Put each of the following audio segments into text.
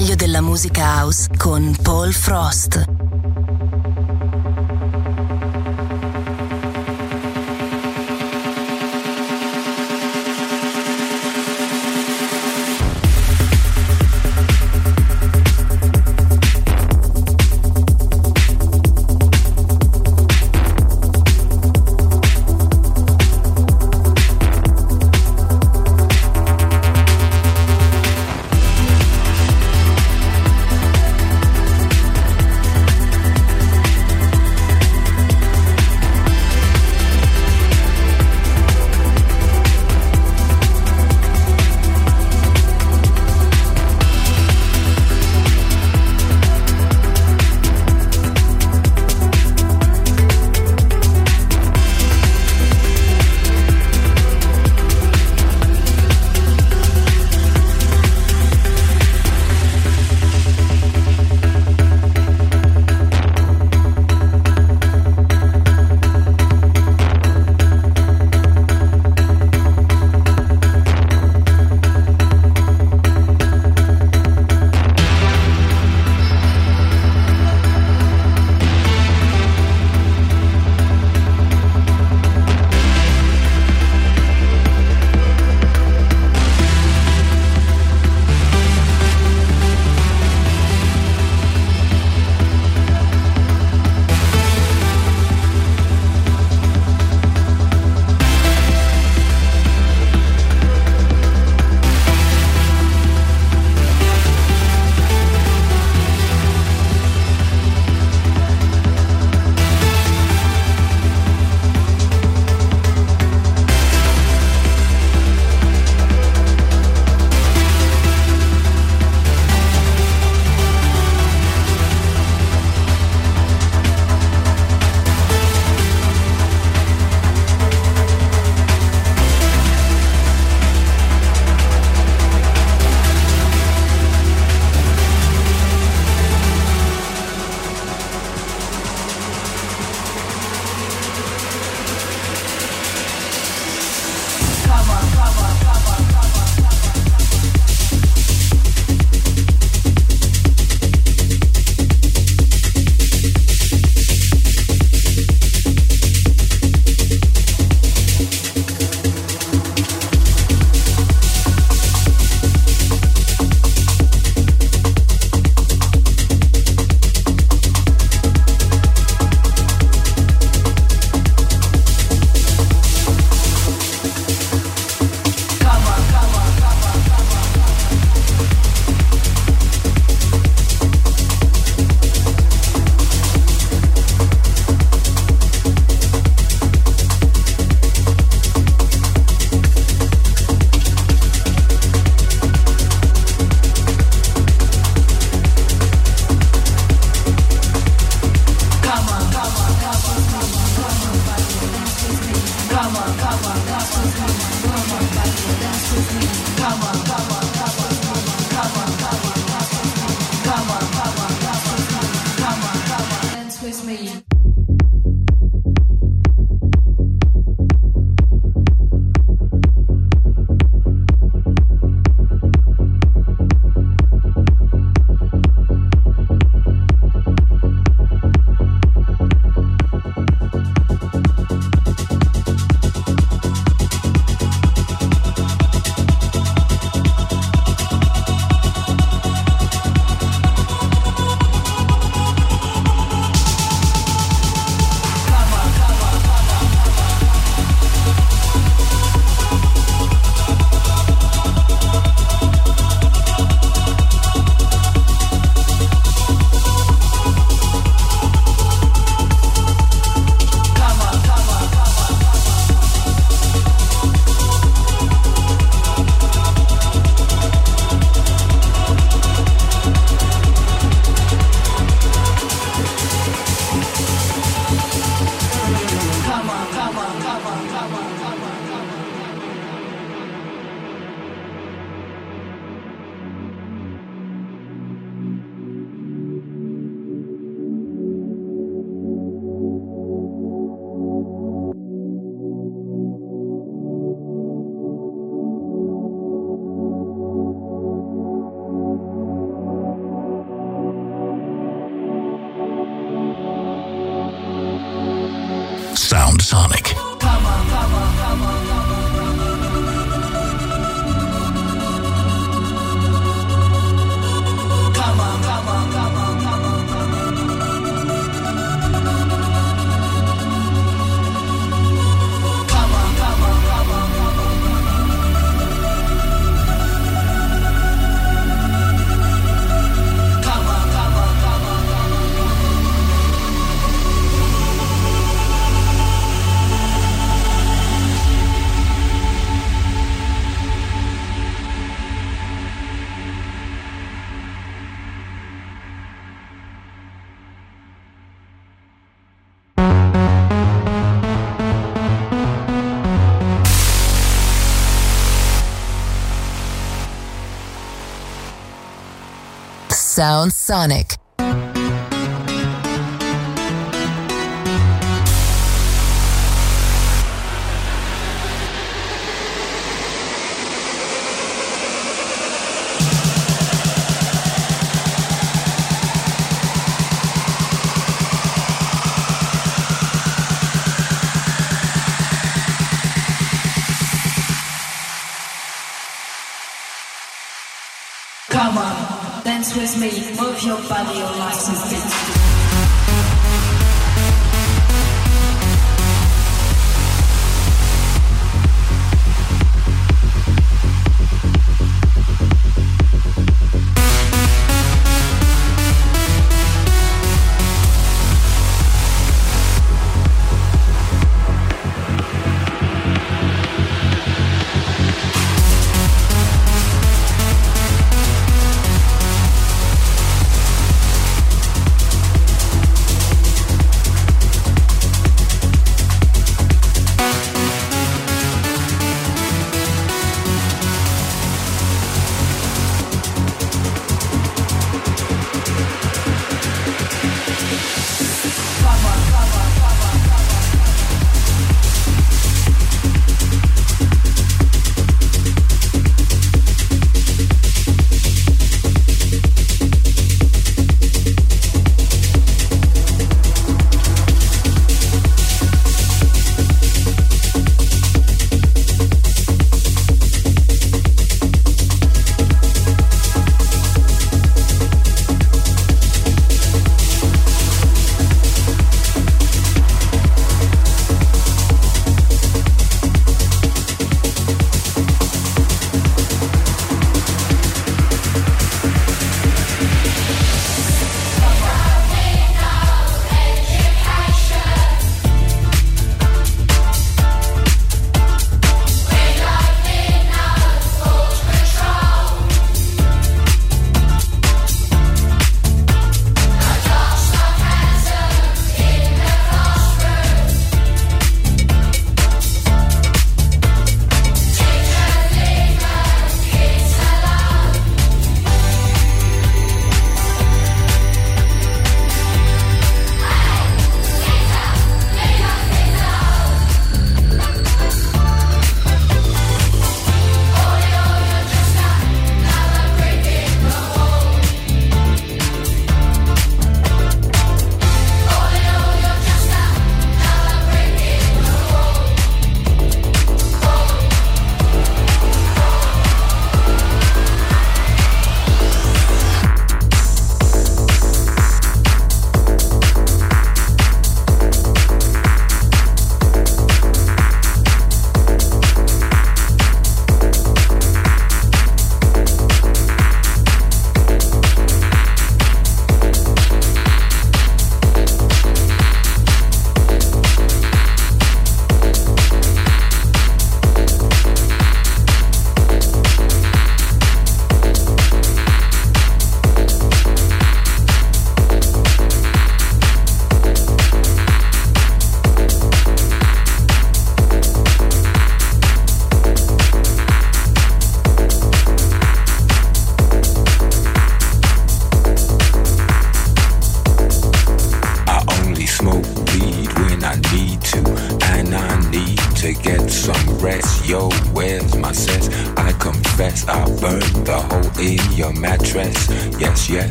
meglio della musica house con Paul Frost. Sounds Sonic. With me, move your body, your license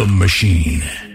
the machine.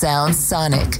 Sound Sonic.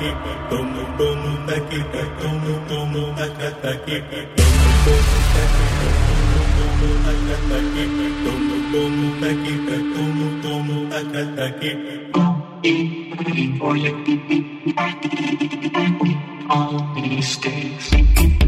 Machine. Sound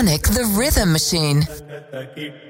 Sonic,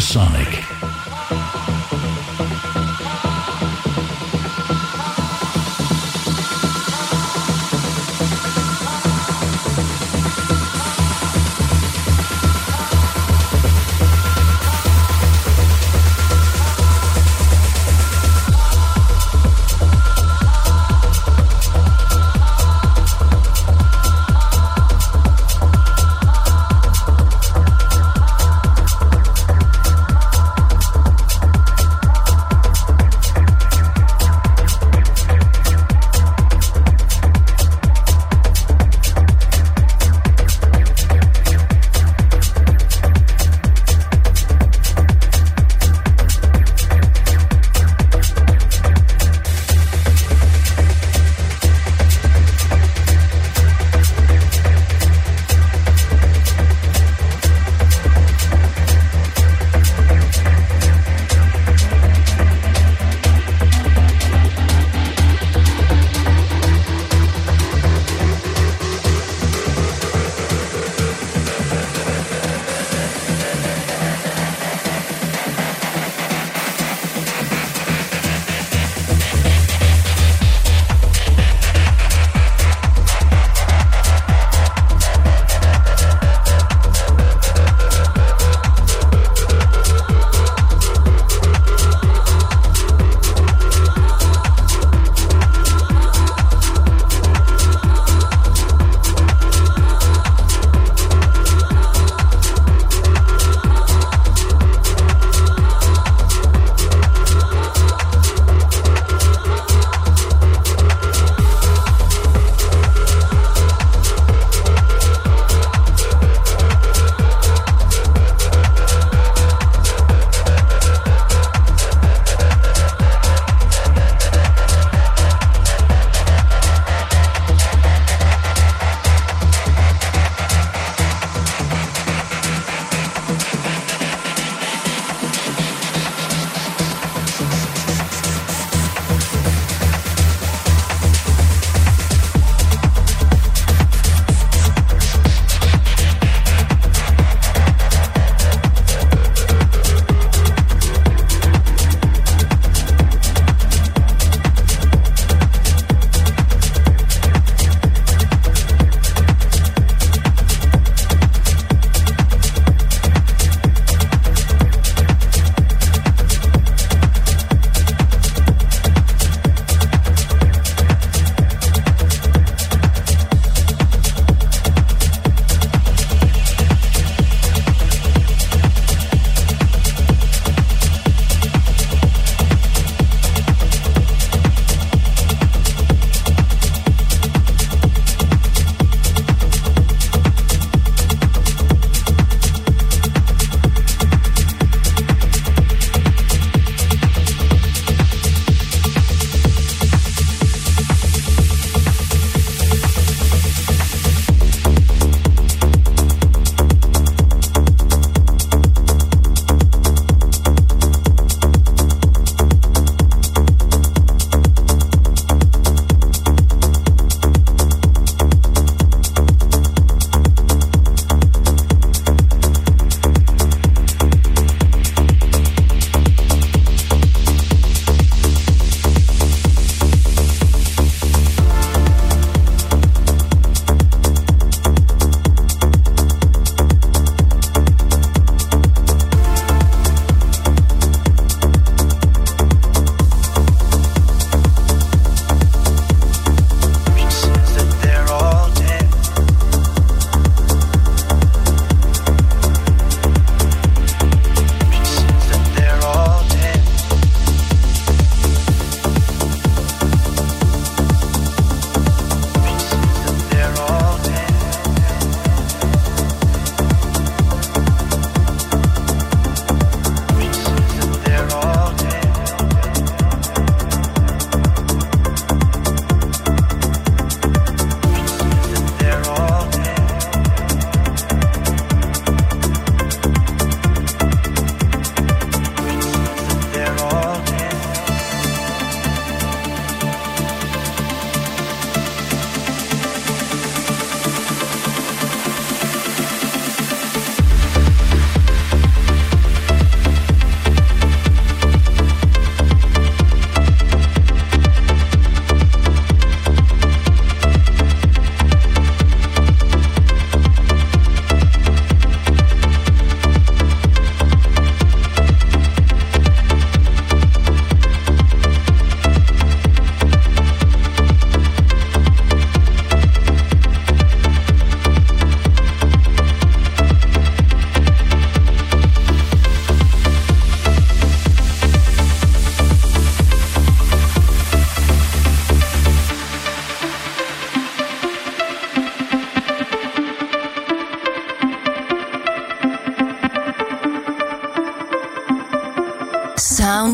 Sonic.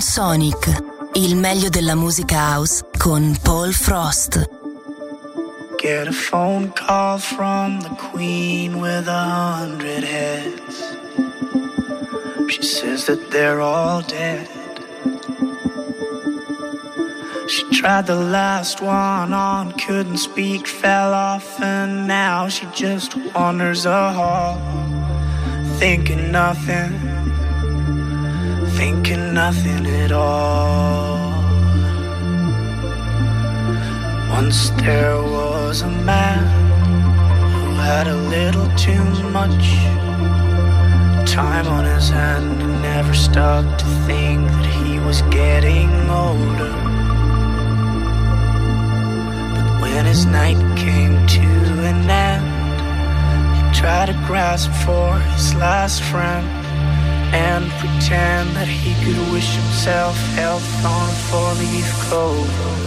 Sound Sonic, il meglio della musica house con Paul Frost. Get a phone call from the queen with a hundred heads. She says that they're all dead. She tried the last one on, couldn't speak, fell off, and now she just wanders a hall, thinking nothing thinking nothing at all. Once there was a man who had a little too much time on his hand and never stopped to think that he was getting older. But when his night came to an end, he tried to grasp for his last friend and pretend that he could wish himself health on a four-leaf clover.